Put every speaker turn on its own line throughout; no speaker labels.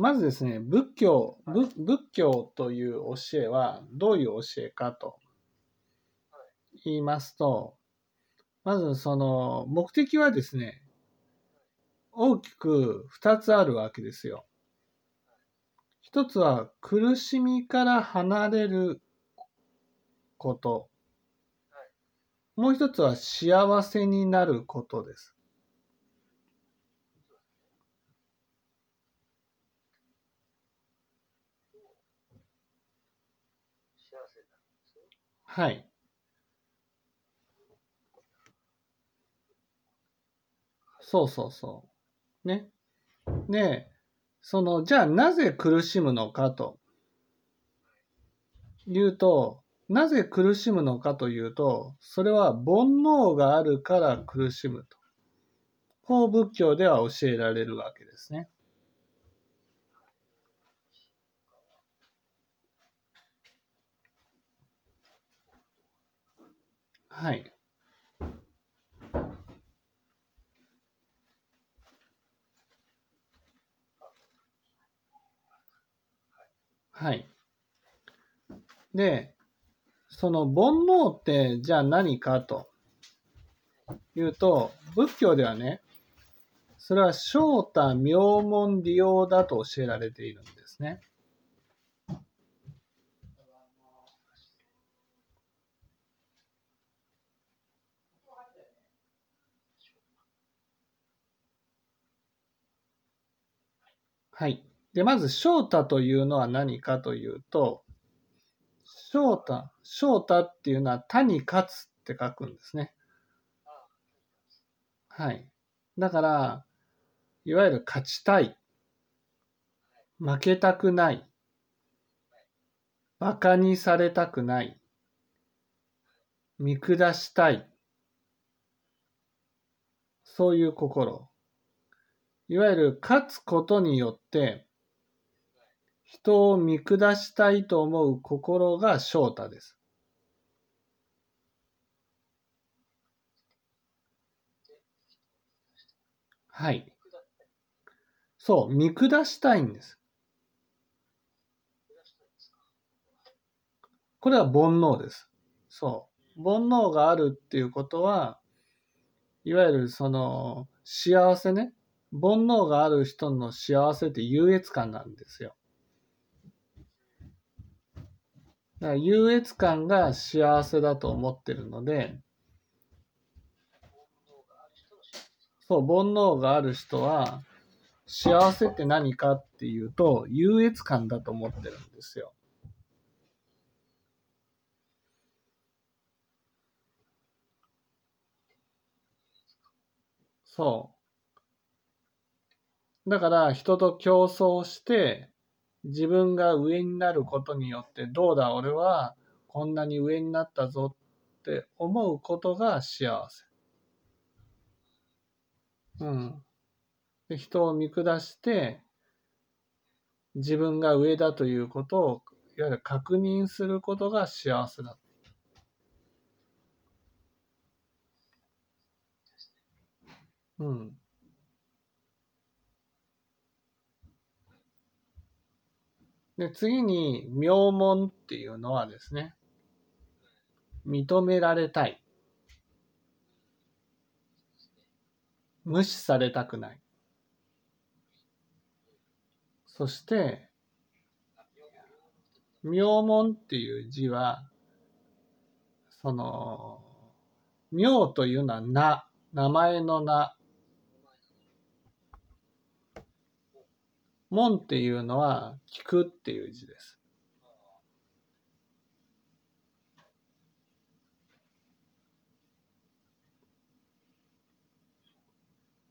まずですね、仏教、仏仏教という教えはどういう教えかと言いますと、まずその目的はですね、大きく二つあるわけですよ。一つは苦しみから離れること。もう一つは幸せになることです。
幸せなんですね。
はい。そうそうそう。ね。で、その、じゃあなぜ苦しむのかというと、なぜ苦しむのかというと、それは煩悩があるから苦しむと。こう仏教では教えられるわけですね。はい。はい。で、その煩悩ってじゃあ何かというと、仏教ではね、それは正太妙門利用だと教えられているんですね。はい。で、まず、翔太というのは何かというと、翔太、翔太っていうのは他に勝つって書くんですね。はい。だから、いわゆる勝ちたい、負けたくない、馬鹿にされたくない、見下したい、そういう心。いわゆる勝つことによって、人を見下したいと思う心が翔太です。はい。そう、見下したいんです。これは煩悩です。そう。煩悩があるっていうことは、いわゆるその幸せね。煩悩がある人の幸せって優越感なんですよ。だから優越感が幸せだと思ってるので、そう、煩悩がある人は、幸せって何かっていうと、優越感だと思ってるんですよ。そう。だから人と競争して自分が上になることによってどうだ俺はこんなに上になったぞって思うことが幸せ。うん。で人を見下して自分が上だということをいわゆる確認することが幸せだ。うん。で、次に、名門っていうのはですね、認められたい。無視されたくない。そして、名門っていう字は、その、名というのは名、名前の名。門っていうのは聞くっていう字です。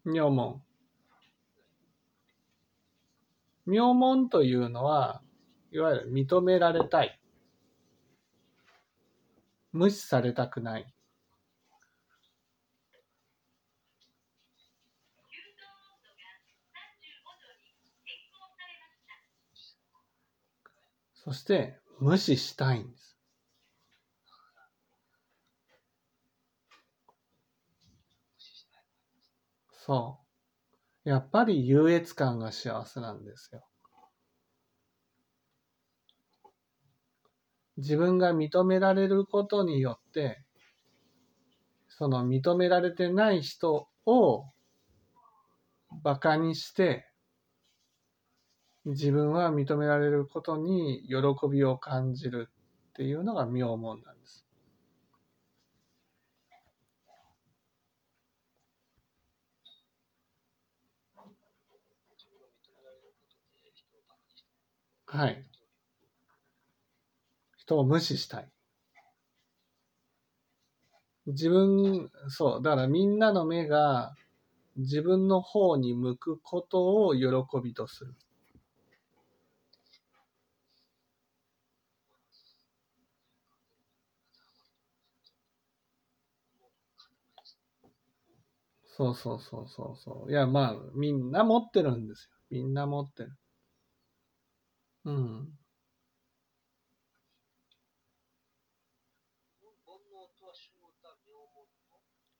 名門。名門というのは、いわゆる認められたい。無視されたくない。そして無視したいんです。そう。やっぱり優越感が幸せなんですよ。自分が認められることによって、その認められてない人を馬鹿にして、自分は認められることに喜びを感じるっていうのが妙門なんです。はい。人を無視したい。自分、そう、だからみんなの目が自分の方に向くことを喜びとする。そうそうそうそうそう。いや、まあ、みんな持ってるんですよ。みんな持ってる。うん。
煩悩とは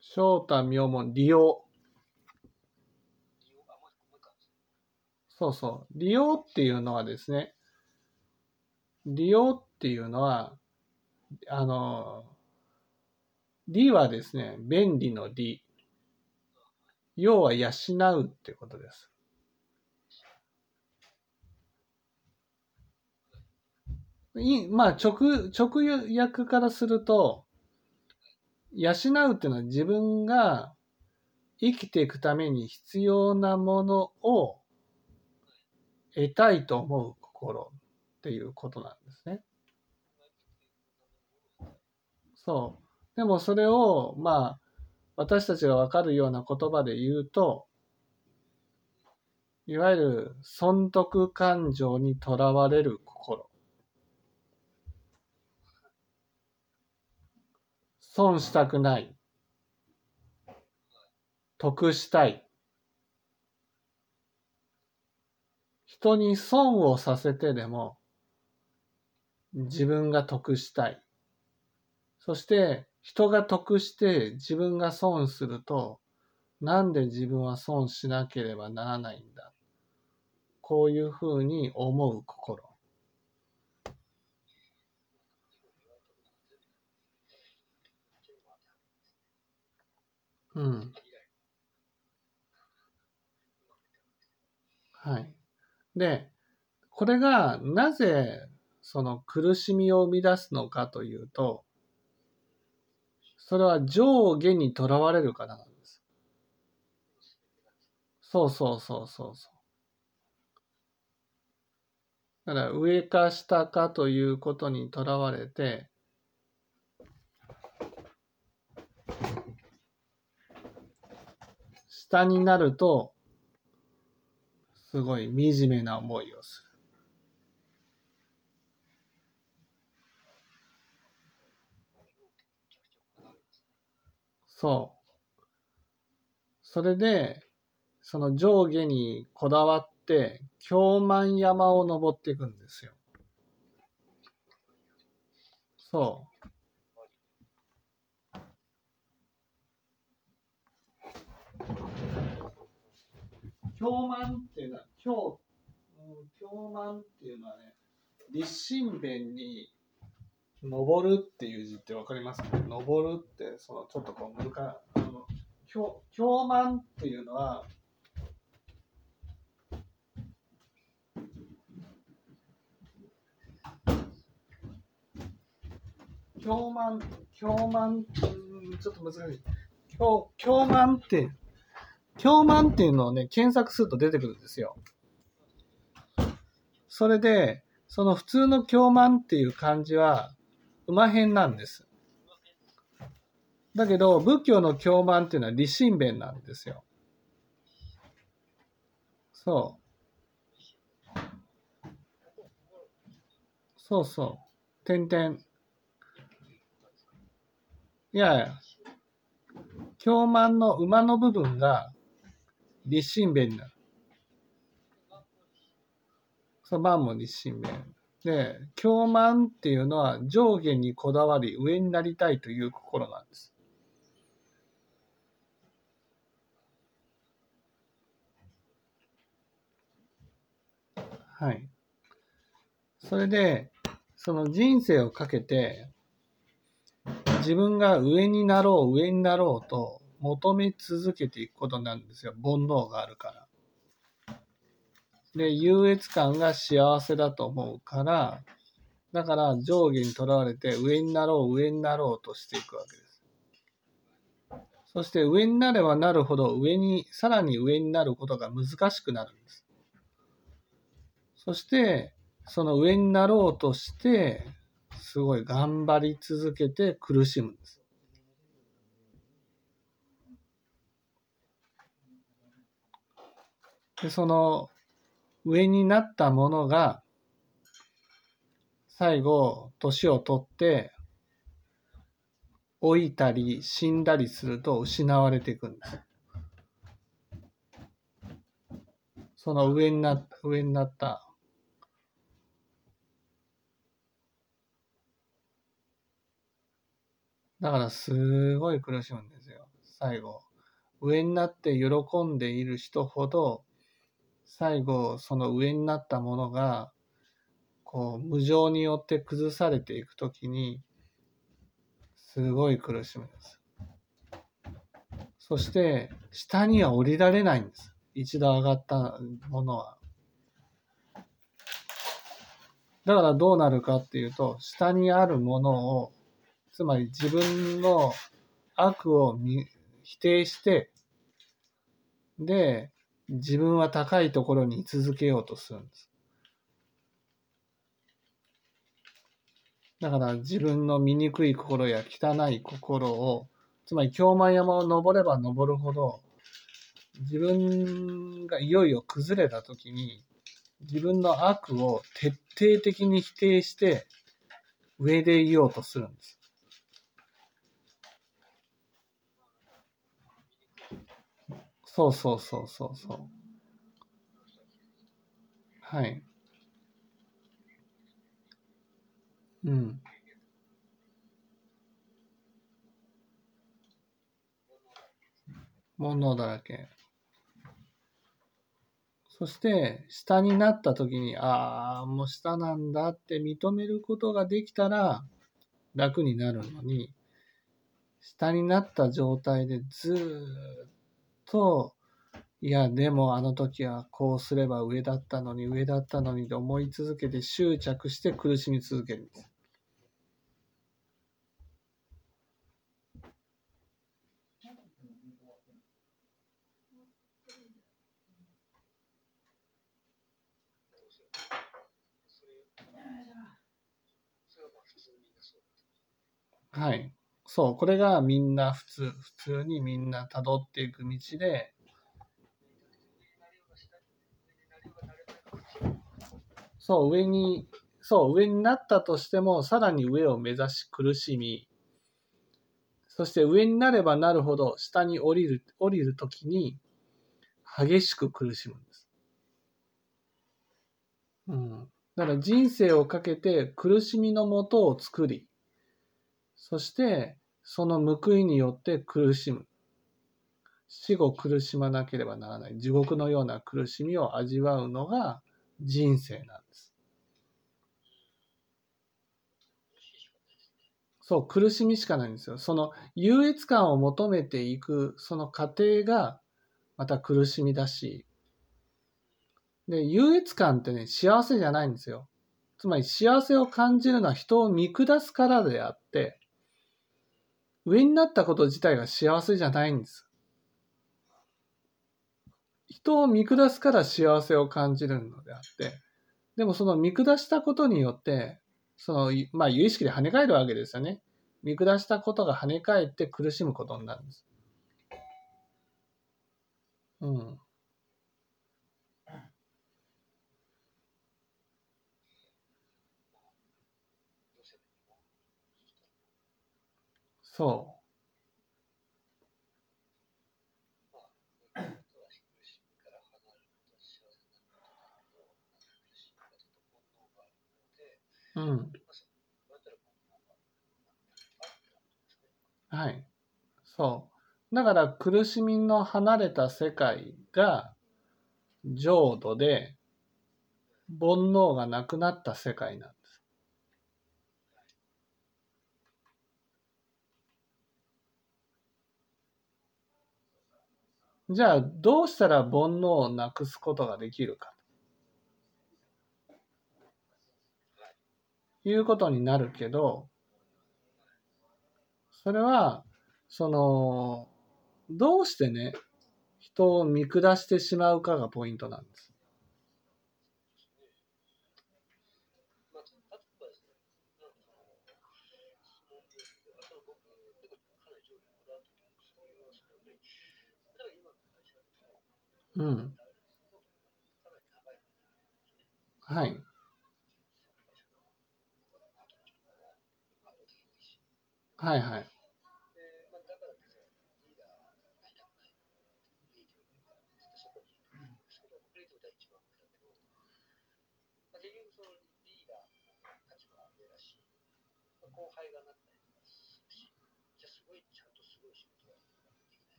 正太妙門、
利用。そうそう。利用っていうのはですね、利用っていうのは、あの、利はですね、便利の利。要は養うってことです。いまあ、直、直訳からすると、養うっていうのは自分が生きていくために必要なものを得たいと思う心っていうことなんですね。そう。でもそれを、まあ、私たちがわかるような言葉で言うと、いわゆる損得感情にとらわれる心。損したくない。得したい。人に損をさせてでも自分が得したい。そして人が得して自分が損するとなんで自分は損しなければならないんだ？こういうふうに思う心。うん。はい。で、これがなぜその苦しみを生み出すのかというと、それは上下にとらわれるからなんです。そうそうそうそうそう。だから上か下かということにとらわれて、下になると、すごい惨めな思いをする。そう。それで、その上下にこだわって、京満山を登っていくんですよ。そう。京満っていうのは、京、京満っていうのはね、立身弁に登るっていう字ってわかります？か登るって、そのちょっとこう、むか、あの、京、京満っていうのは、京満、京満、うんちょっと難しい。京、京満って、京満っていうのをね、検索すると出てくるんですよ。それで、その普通の京満っていう漢字は、馬編なんです。だけど、仏教の京満っていうのは立身弁なんですよ。そう。そうそう。点々。いやいや。京満の馬の部分が立身弁になる。そう、万も立身弁。で、京満っていうのは上下にこだわり上になりたいという心なんです。はい。それで、その人生をかけて、自分が上になろう、上になろうと求め続けていくことなんですよ。煩悩があるから。で、優越感が幸せだと思うから、だから上下にとらわれて上になろう、上になろうとしていくわけです。そして上になればなるほど上に、さらに上になることが難しくなるんです。そして、その上になろうとして、すごい頑張り続けて苦しむんです。で、その上になったものが、最後、年を取って、老いたり死んだりすると失われていくんです。その上になった、上になった。だからすごい苦しむんですよ。最後。上になって喜んでいる人ほど、最後、その上になったものが、こう、無常によって崩されていくときに、すごい苦しむんです。そして、下には降りられないんです。一度上がったものは。だからどうなるかっていうと、下にあるものを、つまり自分の悪を否定して、で、自分は高いところに居続けようとするんです。だから自分の醜い心や汚い心を、つまり京満山を登れば登るほど、自分がいよいよ崩れた時に、自分の悪を徹底的に否定して、上でいようとするんです。そうそうそうそうそう。はい。うん。煩悩だらけ。そして、下になった時に、ああ、もう下なんだって認めることができたら楽になるのに、下になった状態でずーっと、いや、でもあの時はこうすれば上だったのに、上だったのにと思い続けて執着して苦しみ続けるんです。
は
い。そう、これがみんな普通、普通にみんな辿っていく道で、そう、上に、そう、上になったとしても、さらに上を目指し苦しみ、そして上になればなるほど、下に降りる、降りるときに、激しく苦しむんです。うん。だから人生をかけて苦しみのもとを作り、そして、その報いによって苦しむ。死後苦しまなければならない。地獄のような苦しみを味わうのが人生なんです。そう、苦しみしかないんですよ。その優越感を求めていく、その過程がまた苦しみだし、で、優越感ってね、幸せじゃないんですよ。つまり幸せを感じるのは人を見下すからであって、上になったこと自体が幸せじゃないんです。人を見下すから幸せを感じるのであって、でもその見下したことによって、その、まあ、有意識で跳ね返るわけですよね。見下したことが跳ね返って苦しむことになるんです。うん。そう。うん。はい。そう。だから苦しみの離れた世界が浄土で煩悩がなくなった世界なんじゃあどうしたら煩悩をなくすことができるかいうことになるけどそれはそのどうしてね人を見下してしまうかがポイントなんです。
まあ、例えばですね、なんかその、その僕、結構かなり上位こだわってるんですけど、そのやっぱり、例えば今の会社だと、
うん。はい。はいはい。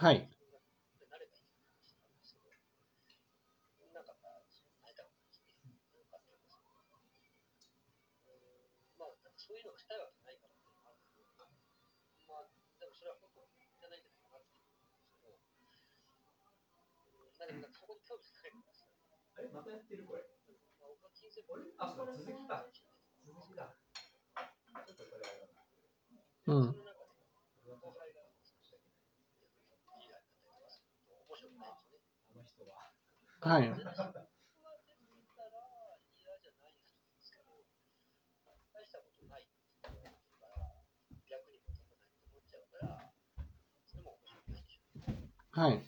は
金銭
あれあ、そうだ、続きか。続きだ。ちょっとこれあれだな。
うん。
思っちゃうから、それも面白くない。
はい。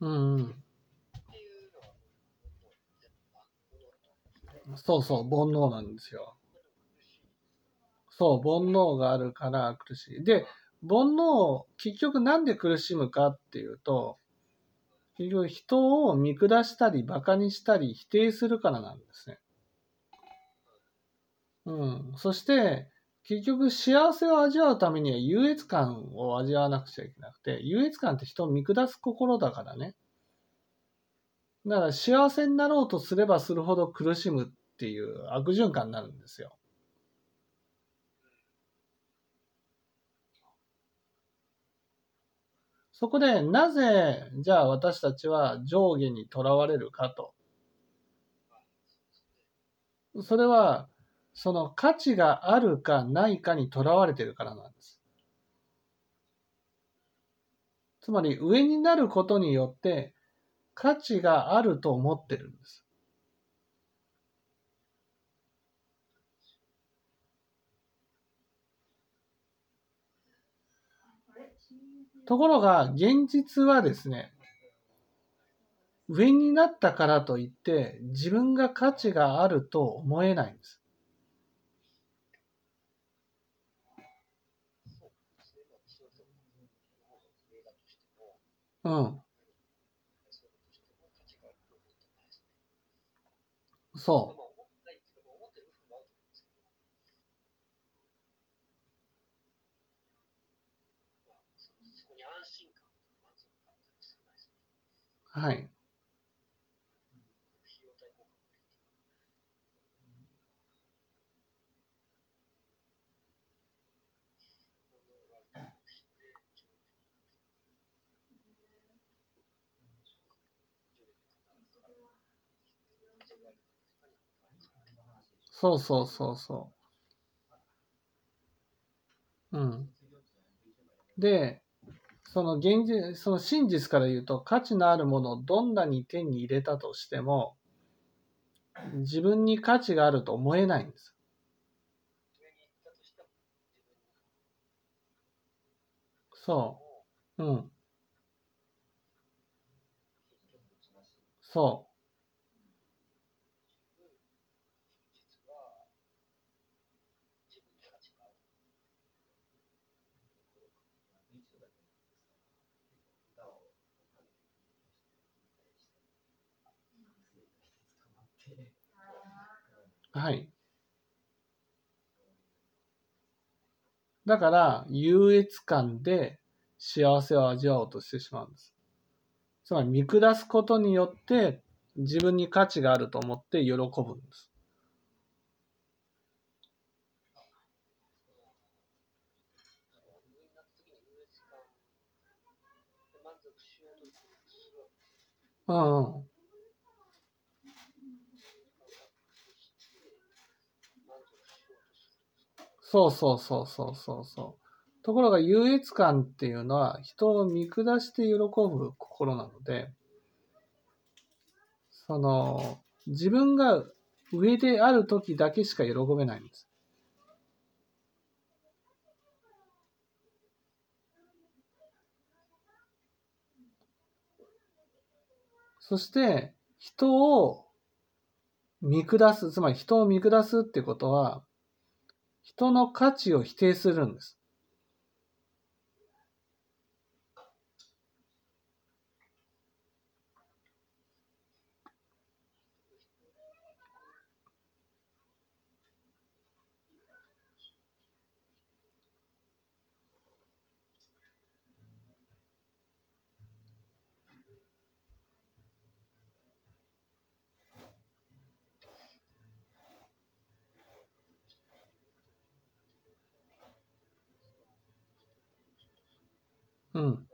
うんうん。そうそう、煩悩なんですよ。そう、煩悩があるから苦しい。で、煩悩を、結局なんで苦しむかっていうと、結局人を見下したり、馬鹿にしたり、否定するからなんですね。うん。そして、結局幸せを味わうためには優越感を味わわなくちゃいけなくて、優越感って人を見下す心だからね。だから幸せになろうとすればするほど苦しむっていう悪循環になるんですよ。そこでなぜ、じゃあ私たちは上下にとらわれるかと。それは、その価値があるかないかにとらわれてるからなんです。つまり上になることによって価値があると思ってるんです。ところが現実はですね、上になったからといって自分が価値があると思えないんです。
う
ん。
そうだとしても価値があると思ってないですね。
そ
まあ、思ってないっていうか、思ってる部分もあると思うんですけど、まあ、そそこに安心感、満足感っていうのは少ないですね。
う。はい。そうそうそうそう。うん。で、その現実、その真実から言うと価値のあるものをどんなに手に入れたとしても、自分に価値があると思えないんです。そう。うん。そうはい。だから、優越感で幸せを味わおうとしてしまうんです。つまり、見下すことによって、自分に価値があると思って喜ぶんです。
う
ん、そうそうそうそうそうそう。ところが優越感っていうのは人を見下して喜ぶ心なので、その自分が上である時だけしか喜べないんです。そして人を見下す、つまり人を見下すってことは、人の価値を否定するんです。うん。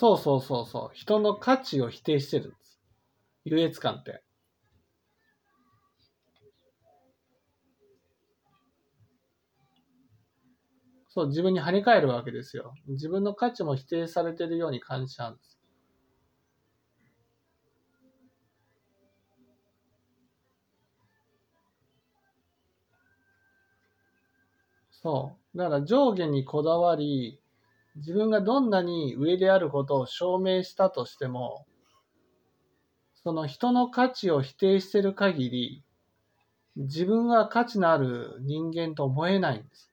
そうそうそうそう。人の価値を否定してるんです。優越感って。そう、自分に跳ね返るわけですよ。自分の価値も否定されてるように感じちゃうんです。そう。だから上下にこだわり、自分がどんなに上であることを証明したとしても、その人の価値を否定している限り、自分は価値のある人間と思えないんです。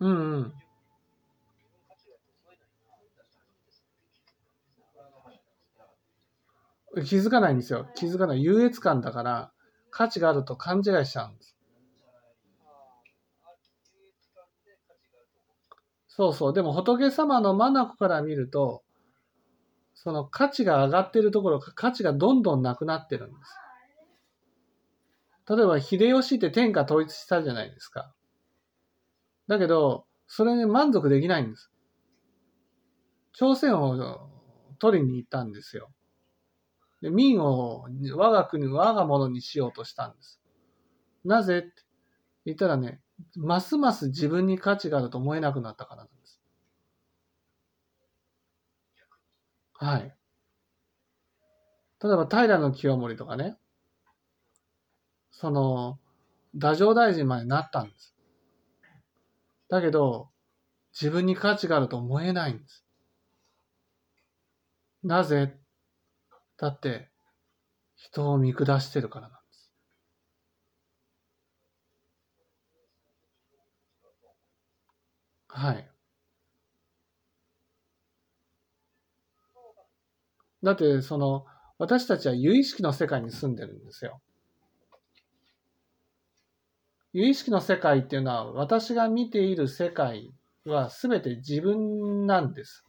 うんうん。気づかないんですよ。気づかない。優越感だから、価値があると勘違いしちゃうんです。そうそう。でも仏様の眼から見ると、その価値が上がってるところか、価値がどんどんなくなってるんです。例えば、秀吉って天下統一したじゃないですか。だけど、それに満足できないんです。朝鮮を取りに行ったんですよ。で民を我が国、我が物にしようとしたんです。なぜ？って言ったらね、ますます自分に価値があると思えなくなったからなんです。はい。例えば、平清盛とかね、その、太政大臣までなったんです。だけど、自分に価値があると思えないんです。なぜ？だって、人を見下してるからなんです。はい。だって、その、私たちは有意識の世界に住んでるんですよ。有意識の世界っていうのは、私が見ている世界は全て自分なんです。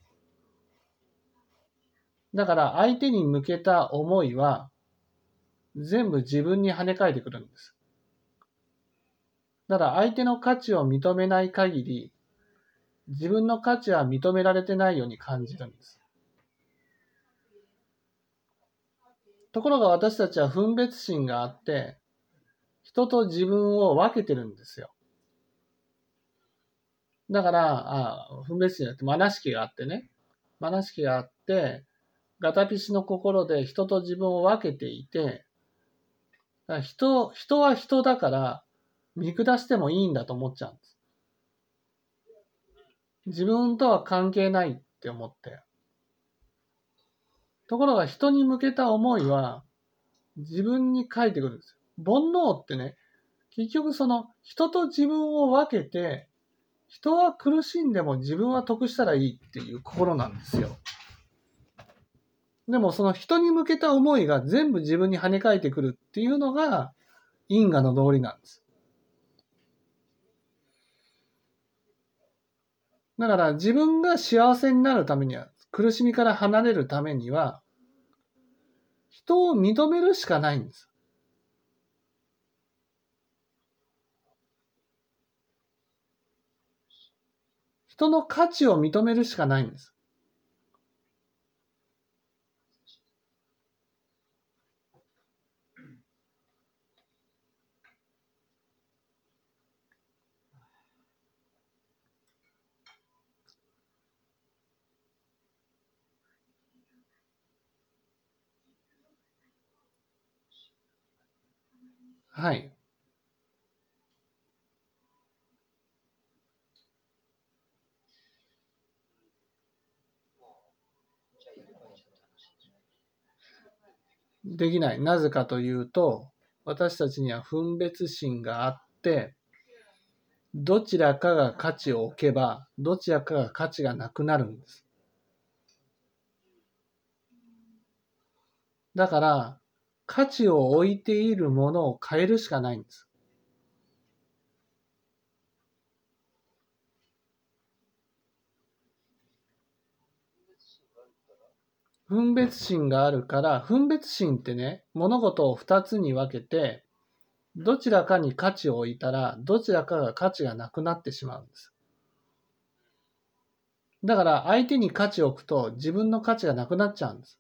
だから相手に向けた思いは全部自分に跳ね返ってくるんです。だから相手の価値を認めない限り自分の価値は認められてないように感じるんです。ところが私たちは分別心があって人と自分を分けてるんですよ。だから、あ分別心じゃなくて、まなしきがあってね。まなしきがあって、ガタピシの心で人と自分を分けていて、人、人は人だから見下してもいいんだと思っちゃうんです。自分とは関係ないって思って。ところが人に向けた思いは自分に返ってくるんですよ。煩悩ってね、結局その人と自分を分けて、人は苦しんでも自分は得したらいいっていう心なんですよ。でもその人に向けた思いが全部自分に跳ね返ってくるっていうのが因果の道理なんです。だから自分が幸せになるためには、苦しみから離れるためには、人を認めるしかないんです。人の価値を認めるしかないんです。はい。
で
きない。なぜかというと、私たちには分別心があって、どちらかが価値を置けば、どちらかが価値がなくなるんです。だから、価値を置いているものを変えるしかないんです。分別心があるから、分別心ってね、物事を二つに分けて、どちらかに価値を置いたら、どちらかが価値がなくなってしまうんです。だから、相手に価値を置くと、自分の価値がなくなっちゃうんです。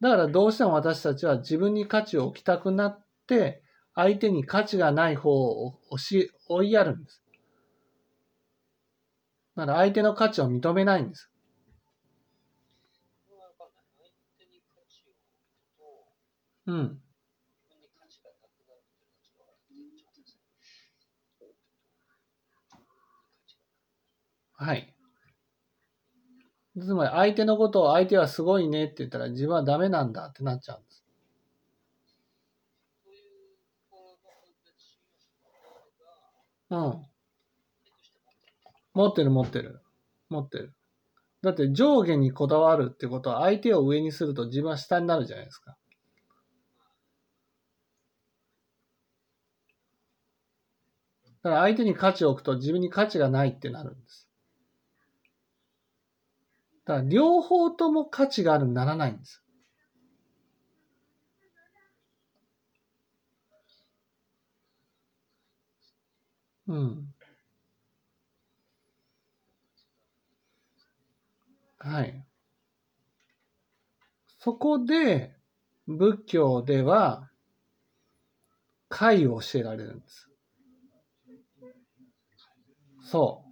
だから、どうしても私たちは自分に価値を置きたくなって、相手に価値がない方を押し、追いやるんです。だから、相手の価値を認めないんです。うん。
はい。
つまり相手のことを相手はすごいねって言ったら自分はダメなんだってなっちゃうんです。
そう
ん。
持ってる
持ってる。持ってる。だって上下にこだわるってことは相手を上にすると自分は下になるじゃないですか。だから相手に価値を置くと自分に価値がないってなるんです。だから両方とも価値があるにならないんです。うん。はい。そこで、仏教では、解を教えられるんです。そう。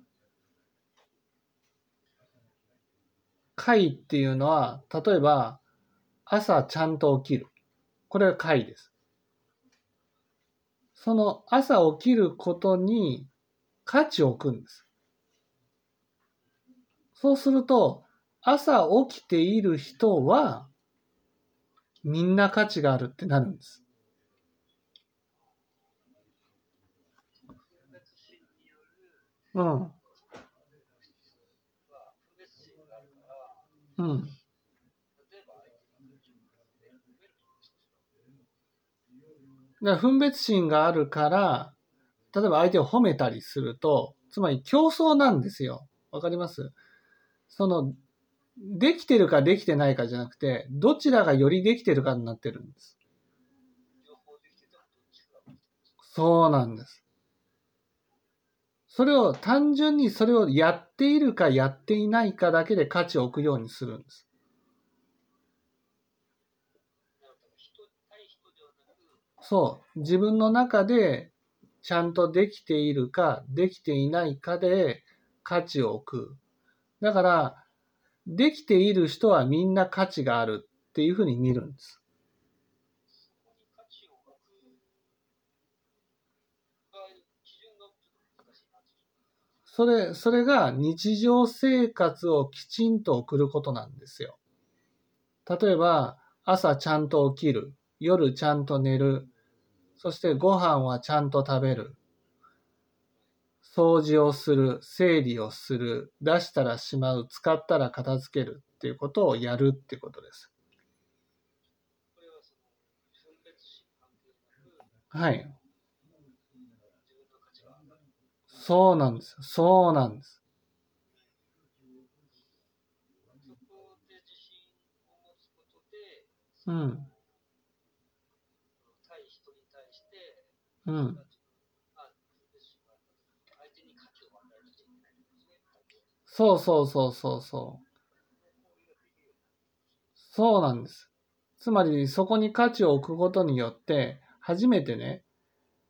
解っていうのは、例えば、朝ちゃんと起きる。これが解です。その朝起きることに価値を置くんです。そうすると、朝起きている人は、みんな価値があるってなるんです。うん。
は、分別心があるから、
うん。だ分別心があるから、例えば相手を褒めたりすると、つまり競争なんですよ。わかります？その、できてるかできてないかじゃなくて、どちらがよりできてるかになってるんです。そうなんです。それを単純にそれをやっているかやっていないかだけで価値を置くようにするんです。そう。自分の中でちゃんとできているかできていないかで価値を置く。だから、できている人はみんな価値があるっていうふうに見るんです。
そこに価値を置くが基準がちょっと難しいなって
それ、それが日常生活をきちんと送ることなんですよ。例えば、朝ちゃんと起きる。夜ちゃんと寝る。そしてご飯はちゃんと食べる。掃除をする。整理をする。出したらしまう。使ったら片付ける。っていうことをやるってことです。
は
い。
自分の価値が上がる。
そうなんです。そうなんです。うん。うん。そうそうそうそうそう。そうなんです。つまりそこに価値を置くことによって、初めてね、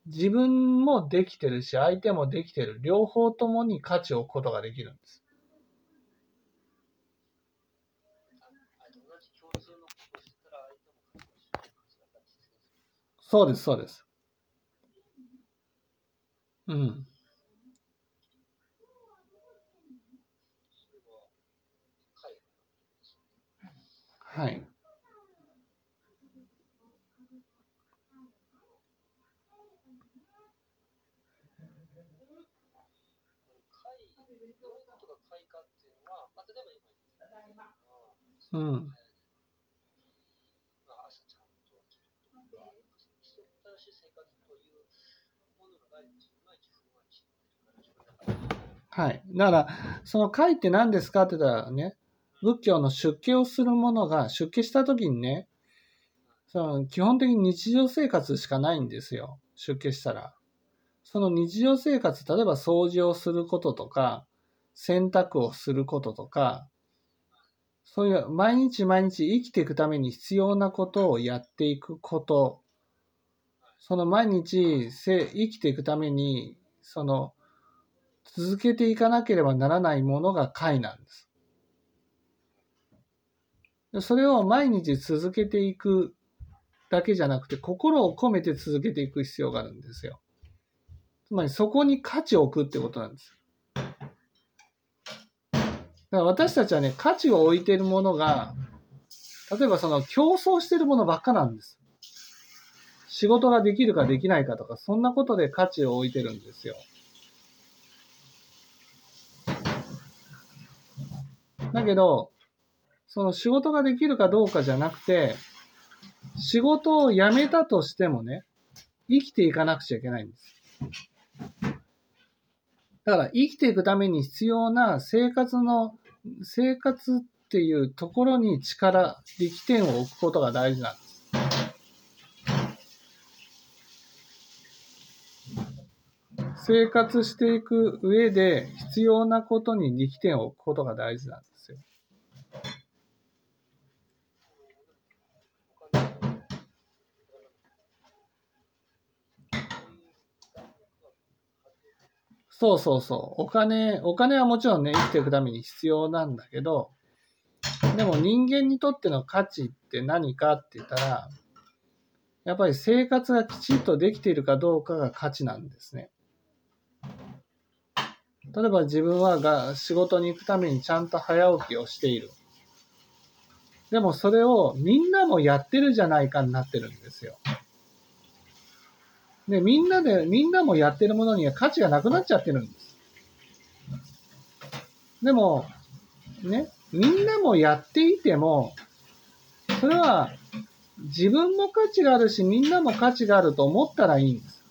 自分もできてるし、相手もできてる。両方ともに価値を置くことができるんです。そうです、そうです。うん。はい。
会どういうことが快かっていうのは、まあ、例えば今言ったように、
うん。
まあ、朝ちゃんと起きるとか、規則正しい生活というものがないと、いまいち不安視っていうか、自分の中で
はい。だから、その会って何ですかって言ったらね、仏教の出家をする者が出家した時にね、その基本的に日常生活しかないんですよ。出家したら。その日常生活、例えば掃除をすることとか、洗濯をすることとか、そういう毎日毎日生きていくために必要なことをやっていくこと、その毎日生きていくために、その続けていかなければならないものが会なんです。それを毎日続けていくだけじゃなくて、心を込めて続けていく必要があるんですよ。つまりそこに価値を置くってことなんです。だから私たちはね、価値を置いているものが、例えばその競争しているものばっかなんです。仕事ができるかできないかとか、そんなことで価値を置いてるんですよ。だけど、その仕事ができるかどうかじゃなくて、仕事を辞めたとしてもね、生きていかなくちゃいけないんです。だから生きていくために必要な生活の、生活っていうところに力、力点を置くことが大事なんです。生活していく上で必要なことに力点を置くことが大事なんですよ。そうそうそう。お金、お金はもちろんね、生きていくために必要なんだけど、でも人間にとっての価値って何かって言ったら、やっぱり生活がきちっとできているかどうかが価値なんですね。例えば自分はが仕事に行くためにちゃんと早起きをしている。でもそれをみんなもやってるじゃないかになってるんですよ。で、みんなで、みんなもやってるものには価値がなくなっちゃってるんです。でも、ね、みんなもやっていても、それは自分も価値があるし、みんなも価値があると思ったらいいんです。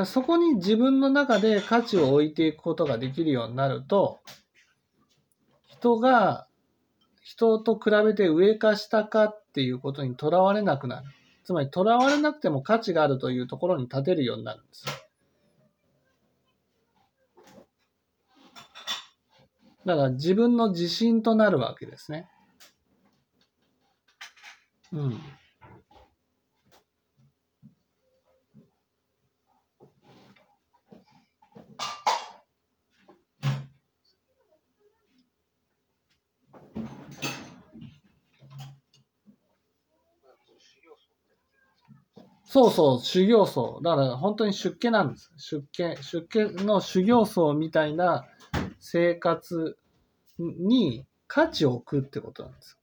らそこに自分の中で価値を置いていくことができるようになると、人が人と比べて上か下かっていうことにとらわれなくなる。つまりとらわれなくても価値があるというところに立てるようになるんです。だから自分の自信となるわけですね。うん。そうそう、修行僧。だから本当に出家なんです。出家、出家の修行僧みたいな生活に価値を置くってことなんです。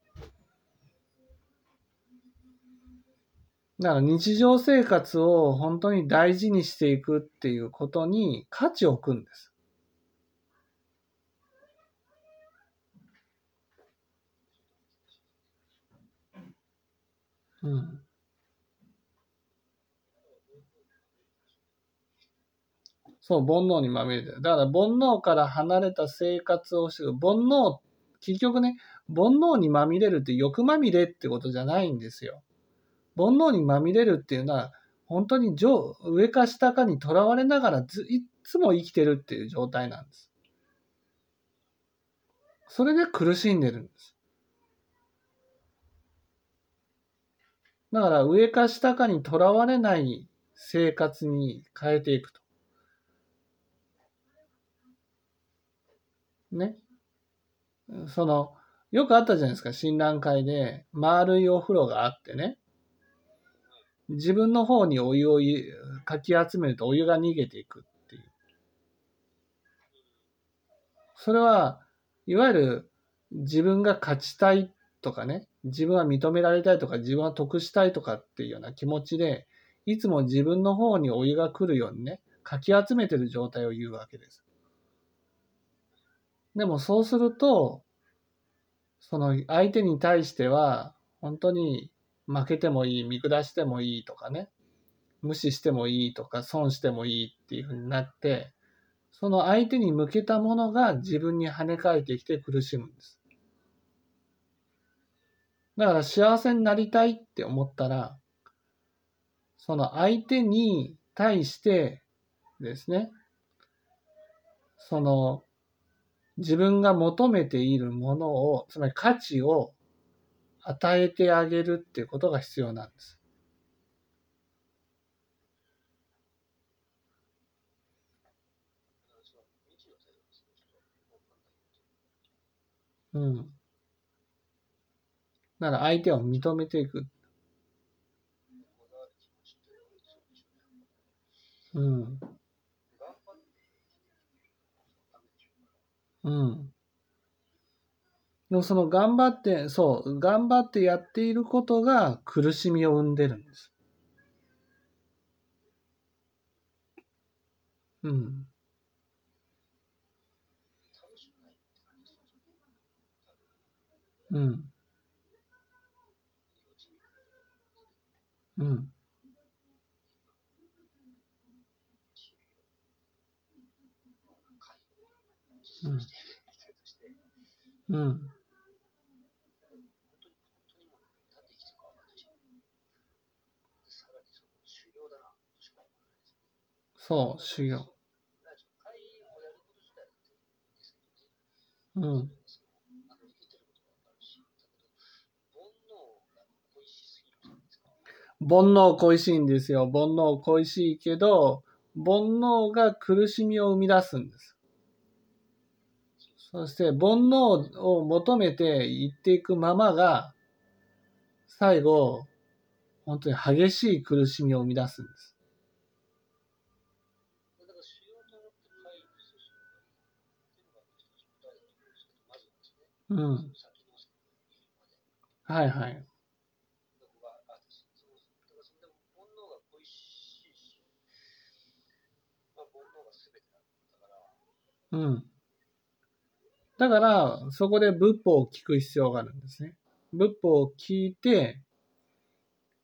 だから日常生活を本当に大事にしていくっていうことに価値を置くんです。うん。そう、煩悩にまみれてる。だから煩悩から離れた生活をしてる。煩悩、結局ね、煩悩にまみれるって欲まみれってことじゃないんですよ。煩悩にまみれるっていうのは、本当に上上か下かにとらわれながらずいつも生きてるっていう状態なんです。それで苦しんでるんです。だから上か下かにとらわれない生活に変えていくと。ね。その、よくあったじゃないですか、診断会で、丸いお風呂があってね。自分の方にお湯をかき集めるとお湯が逃げていくっていう。それは、いわゆる自分が勝ちたいとかね、自分は認められたいとか、自分は得したいとかっていうような気持ちで、いつも自分の方にお湯が来るようにね、かき集めてる状態を言うわけです。でもそうすると、その相手に対しては、本当に負けてもいい、見下してもいいとかね、無視してもいいとか、損してもいいっていうふうになって、その相手に向けたものが自分に跳ね返ってきて苦しむんです。だから幸せになりたいって思ったら、その相手に対してですね、その自分が求めているものを、つまり価値を与えてあげるっていうことが必要なんです。うん。だから相手を認めていく。うん。うん。でもその頑張って、そう、頑張ってやっていることが苦しみを生んでるんです。うん。うん。うん。うん。うん。そう、修行。うん。煩悩恋しいんですよ。煩悩恋しいけど、煩悩が苦しみを生み出すんです。そして煩悩を求めていっていくままが、最後、本当に激しい苦しみを生み出すんです。うん。はいはい。うん。だから、そこで仏法を聞く必要があるんですね。仏法を聞いて、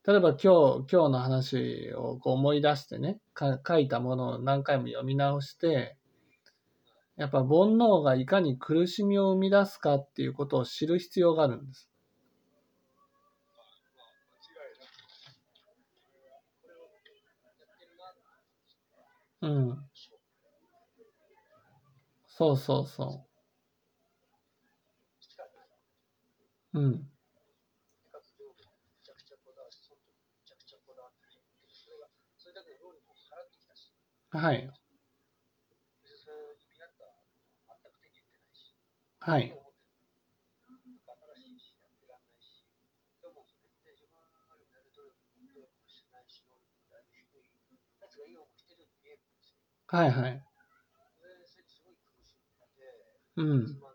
例えば今日、今日の話をこう思い出してね、か書いたものを何回も読み直して、やっぱ煩悩がいかに苦しみを生み出すかっていうことを知る必要があるんです。うん。そうそうそう。うん。はい。はい。はいはい。うん。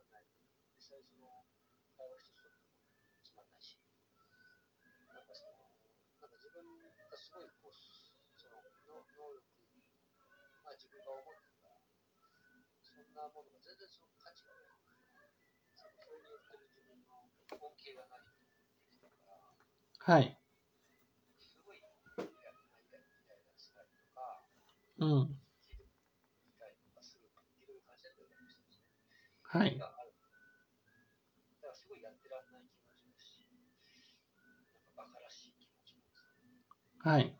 が
ない
はい。
すごい、うん。はい。
はい。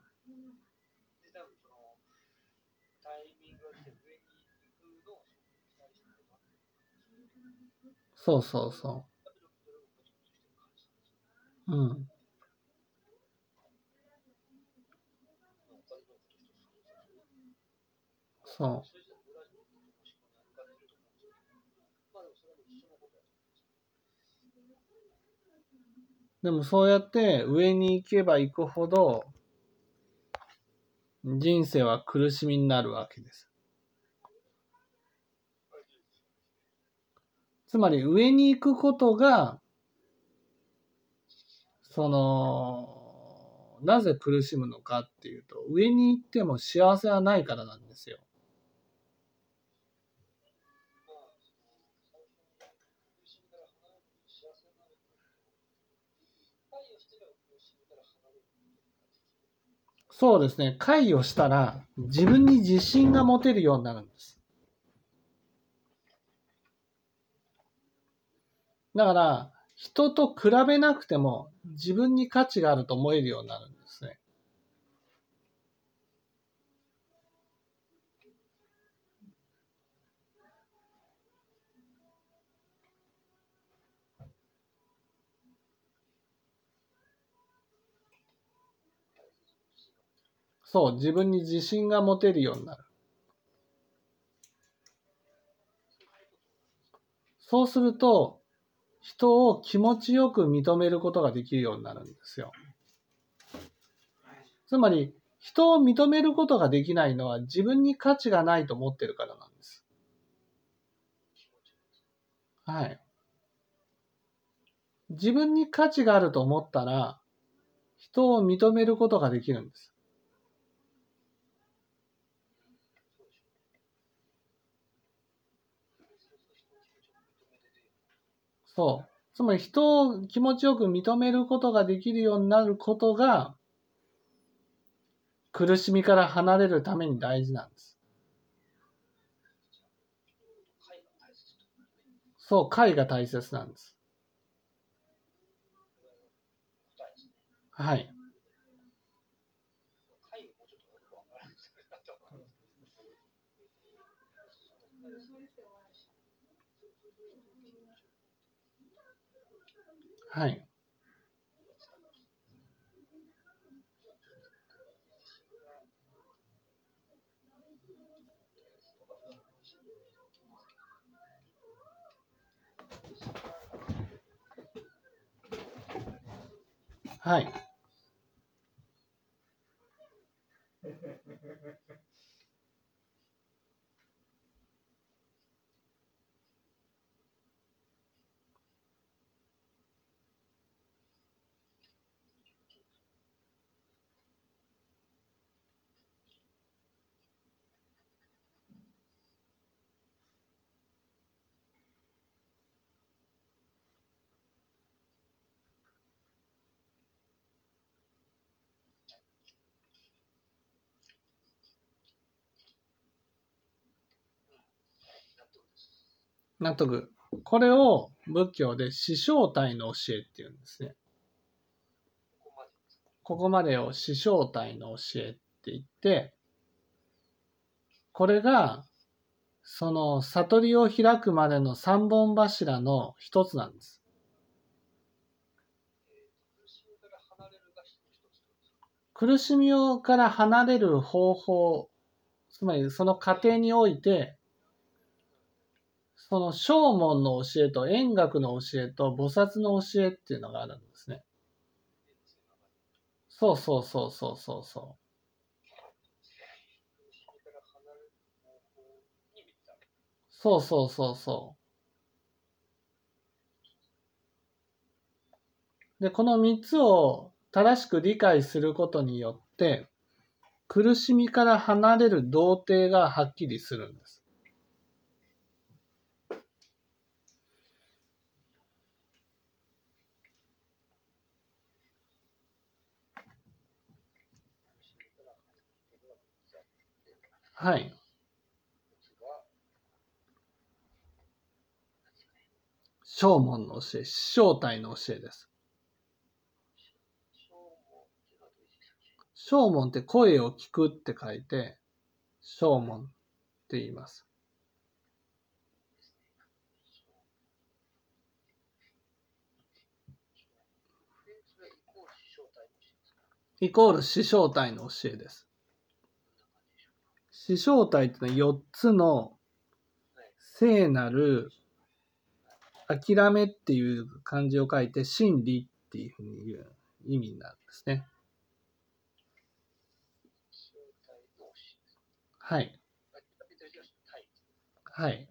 そ
うそうそう。うん。
そう。でもそう
やって上に行けば行くほど人生は苦しみになるわけです。つまり上に行くことがそのなぜ苦しむのかっていうと上に行っても幸せはないからなんですよ。
そ、う、できる。
そうですね。会をしたら自分に自信が持てるようになるんです。だから、人と比べなくても自分に価値があると思えるようになるんですね。そう、自分に自信が持てるようになる。そうすると、人を気持ちよく認めることができるようになるんですよ。つまり、人を認めることができないのは自分に価値がないと思ってるからなんです。はい。自分に価値があると思ったら、人を認めることができるんです。そう。つまり人を気持ちよく認めることができるようになることが、苦しみから離れるために大事なんです。そう、解が大切なんです。はい。
愛をもうちょっとよくわからないですけど、頭が
はい。はい。納得。これを仏教で死正体の教えっていうんですね。
ここまで。
を死正体の教えって言って、これが、その悟りを開くまでの三本柱の一つなんです。
苦しみから離れる
方法、つまりその過程において、その正門の教えと円覚の教えと菩薩の教えっていうのがあるんですね。そうそうそうそうそうそ。う。そうそうそうそう。で、この三つを正しく理解することによって、苦しみから離れる童貞がはっきりするんです。
苦しみから離れるっていうのが三つあって、
はい。正門の教え、正体の教えです。
正門って
声を聞くって書いて、正門って言います。
イコール師匠
体の教えです。死正体ってのは4つの聖なる諦めっていう漢字を書いて真理っていうふうに言う意味になるんですね。はい。はい。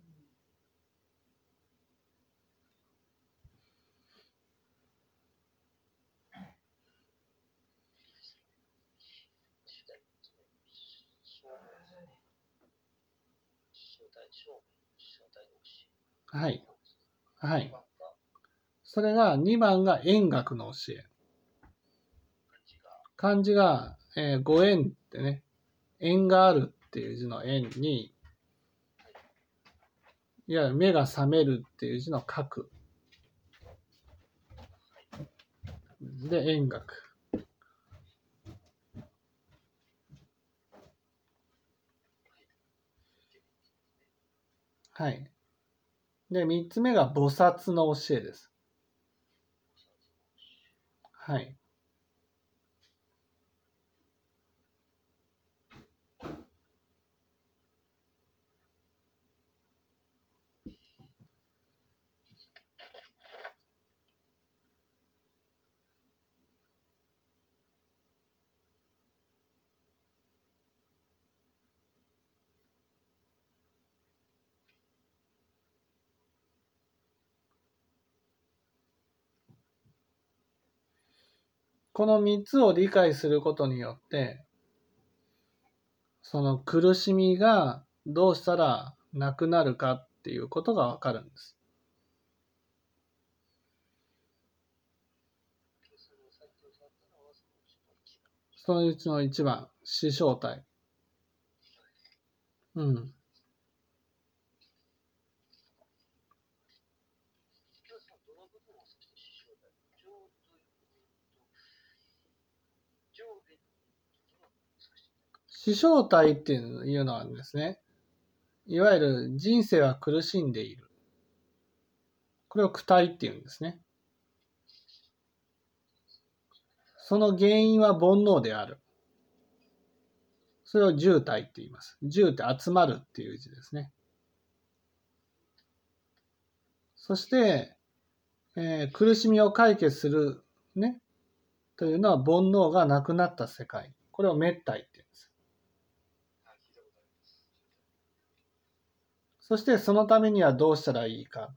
師匠体ですね。師匠師匠体、師匠師匠体の教え。
はい。はい。それが2番が円学の教え。
漢字が、
えーご縁ってね、縁があるっていう字の縁に、いわゆる目が覚めるっていう字の角。で、円学。はい。で、三つ目が菩薩の教えです。はい。この3つを理解することによって、その苦しみがどうしたらなくなるかっていうことがわかるんです。
そのうちの一番。
そのうちの1番、死正体。うん。
今日さん、どの部分を指して師匠体上というと、上下どの部分を指して
死正体っていうのはですね、いわゆる人生は苦しんでいる。これを苦体っていうんですね。その原因は煩悩である。それを渋体って言います。渋って集まるっていう字ですね。そして、えー苦しみを解決する、ね、というのは煩悩がなくなった世界。これを滅体って言うんです。
あ、聞いたことあります。
そしてそのためにはどうしたらいいかっ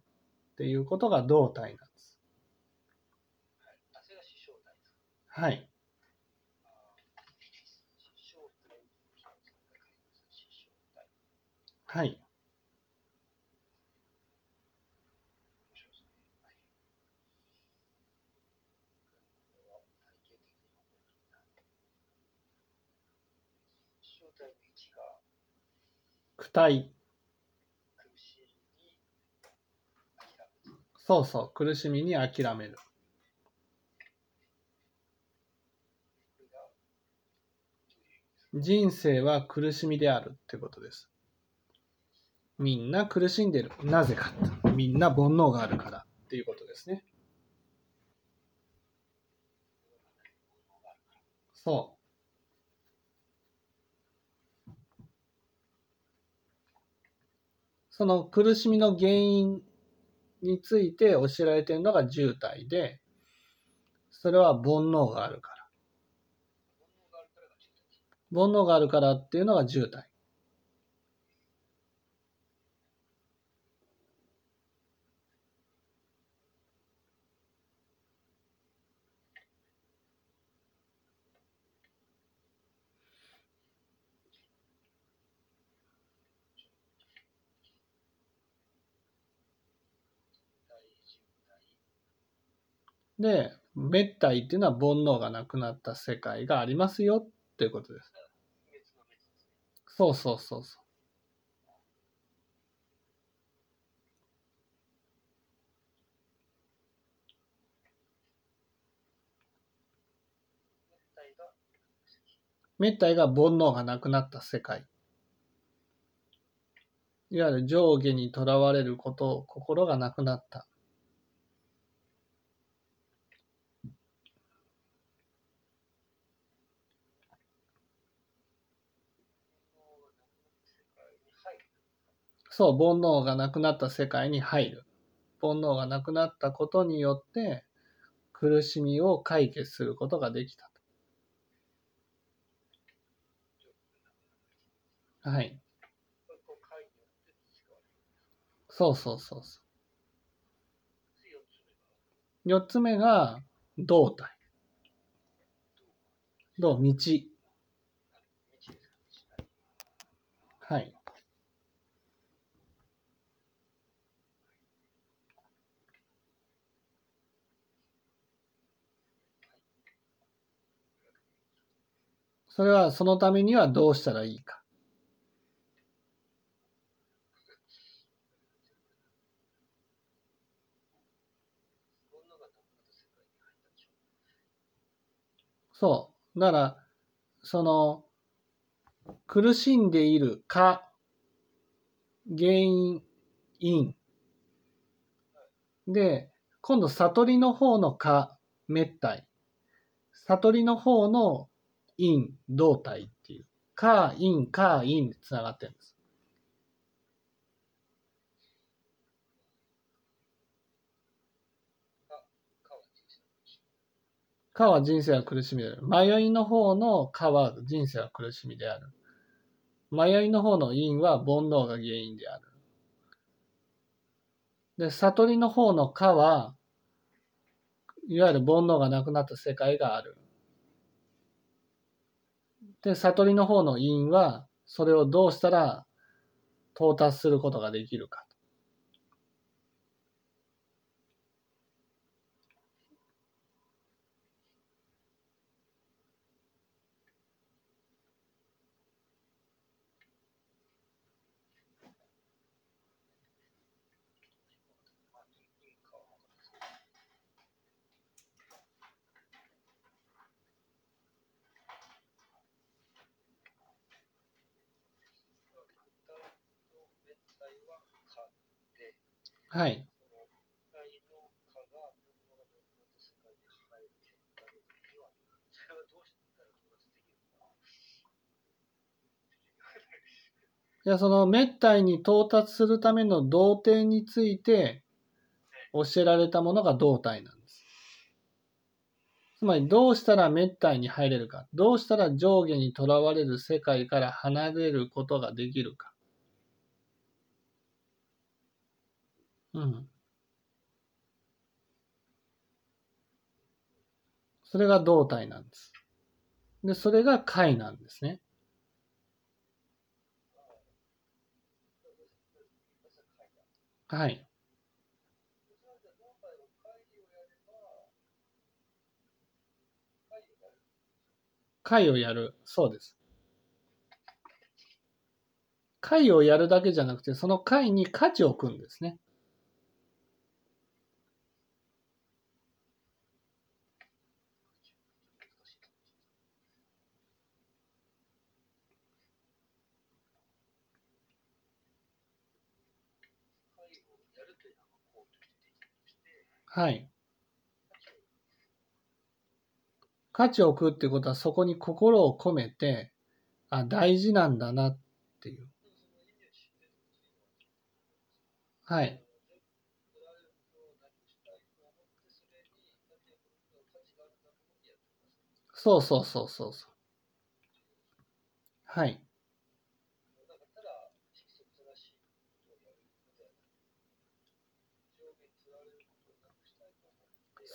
ていうことが動体なんです。
はい。
はい。
師匠体。
そうそう。苦しみに諦める。人生は苦しみであるってことです。みんな苦しんでる。なぜか。みんな煩悩があるからっていうことですね。そう。その苦しみの原因について教えられているのが渋滞で、それは煩悩があるから。
煩悩があるから
っていうのが渋滞。で、滅体っていうのは煩悩がなくなった世界がありますよっていうことです。そうそうそうそう。滅体が煩悩がなくなった世界。いわゆる上下にとらわれること、心がなくなった。
世界に入る。
そう、煩悩がなくなった世界に入る。煩悩がなくなったことによって、苦しみを解決することができたと。はい。そうそうそうそ
四つ目が
う。四つ目が、道体。道、道。はい。それは、そのためにはどうしたらいいか。そう。だから、その、苦しんでいるか、原因、因。で、今度、悟りの方のか、滅体。悟りの方の因、動体っていう。か、因、か、因で繋がってるんです。
かは人生の苦し
かは人生は苦しみである。迷いの方のかは人生は苦しみである。迷いの方の因は煩悩が原因である。で、悟りの方のかは、いわゆる煩悩がなくなった世界がある。で、悟りの方の因は、それをどうしたら到達することができるか。
まあ、因因果は分かるんですけど。物体と滅体はかで、
はい。
その物体のかが煩悩がなくなった世界に入る結果には、それはどうしたら到達できるのか。
いや、その滅体に到達するための動点について教えられたものが動体なんです。つまり、どうしたら滅体に入れるか、どうしたら上下にとらわれる世界から離れることができるか。うん。それが動体なんです。で、それが解なんですね。はい。解をやる。そうです。解をやるだけじゃなくて、その解に価値を置くんですね。
会をやるというのがこうとしてできるとして、
はい。価値を置くってことは、そこに心を込めて、あ、大事なんだなっていう。はい。そうそうそうそうそう。はい。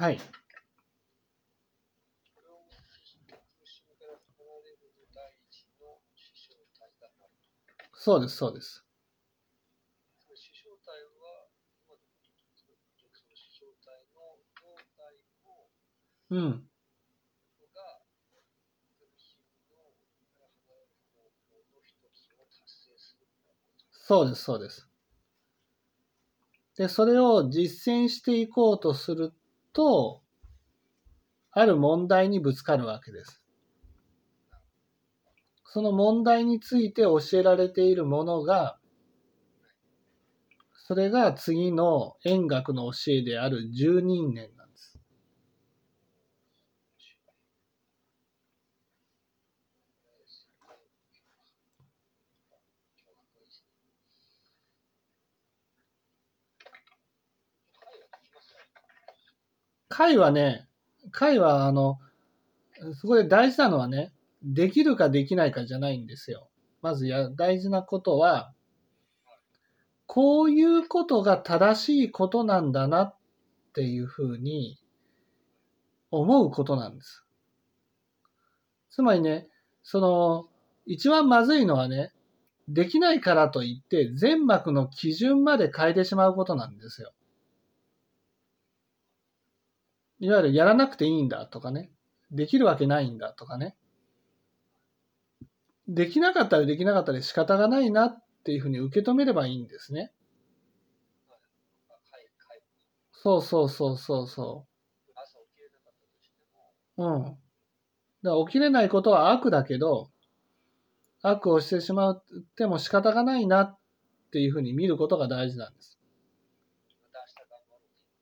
つを達成するみたいなこと。
そうです、そうです。で、それを実践していこうとすると、ある問題にぶつかるわけです。その問題について教えられているものが、それが次の円学の教えである十人年なんです。解はね、解はあの、そこで大事なのはね、できるかできないかじゃないんですよ。まずや大事なことは、こういうことが正しいことなんだなっていうふうに思うことなんです。つまりね、その、一番まずいのはね、できないからといって全幕の基準まで変えてしまうことなんですよ。いわゆるやらなくていいんだとかね、できるわけないんだとかね、できなかったらできなかったで仕方がないなっていうふうに受け止めればいいんですね。そうそうそうそうそ、う。うん。だから起きれない。ことは悪だけど、悪をしてしまっても仕方がない。なってい。うふうに見ることが大事なんです。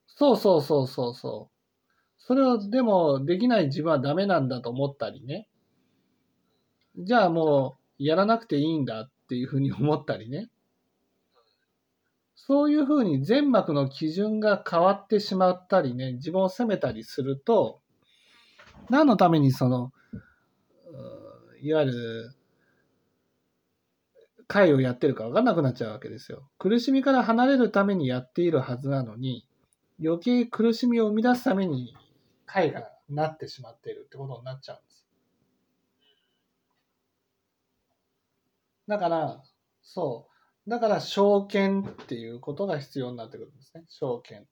そうそうそうそうそう。それをでもできない自分はダメなんだと思ったりね。じゃあもうやらなくていいんだっていうふうに思ったりね。そういうふうに全幕の基準が変わってしまったりね、自分を責めたりすると、何のためにその、いわゆる、会をやってるか分かんなくなっちゃうわけですよ。苦しみから離れるためにやっているはずなのに、余計苦しみを生み出すために会がなってしまっているってことになっちゃうんです。だから、そう。だから、証券っていうことが必要になってくるんですね。証券。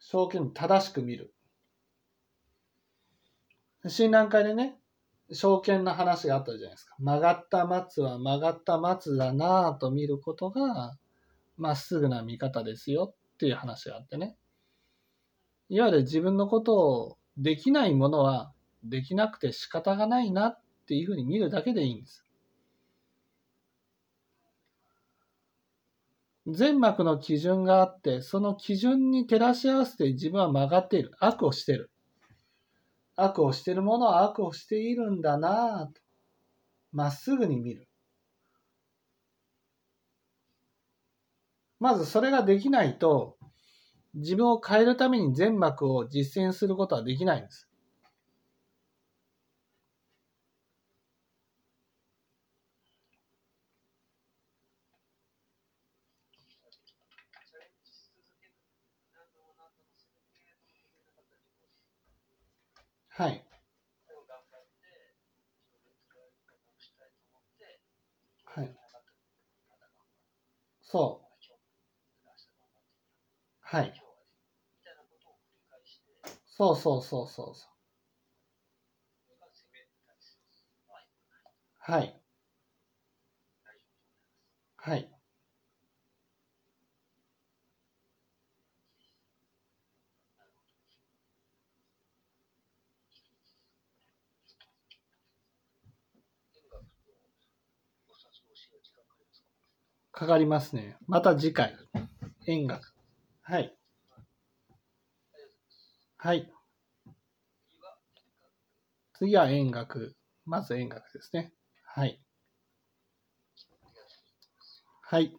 証券正しく見る。診断会でね、証券の話があったじゃないですか。曲がった松は曲がった松だなぁと見ることが、まっすぐな見方ですよっていう話があってね。いわゆる自分のことをできないものはできなくて仕方がないなっていうふうに見るだけでいいんです。全幕の基準があって、その基準に照らし合わせて自分は曲がっている。悪をしている。悪をしているものは悪をしているんだなぁと。まっすぐに見る。まずそれができないと、自分を変えるために全幕を実践することはできないんです。はい。はい。そう。はい。
今日は、みたいなことを繰り返して、
そうそうそうそうそう。はい。はい。
かかります
ね。また次回。円楽。はい。はい。次は、円楽。まず円楽ですね。はい。はい。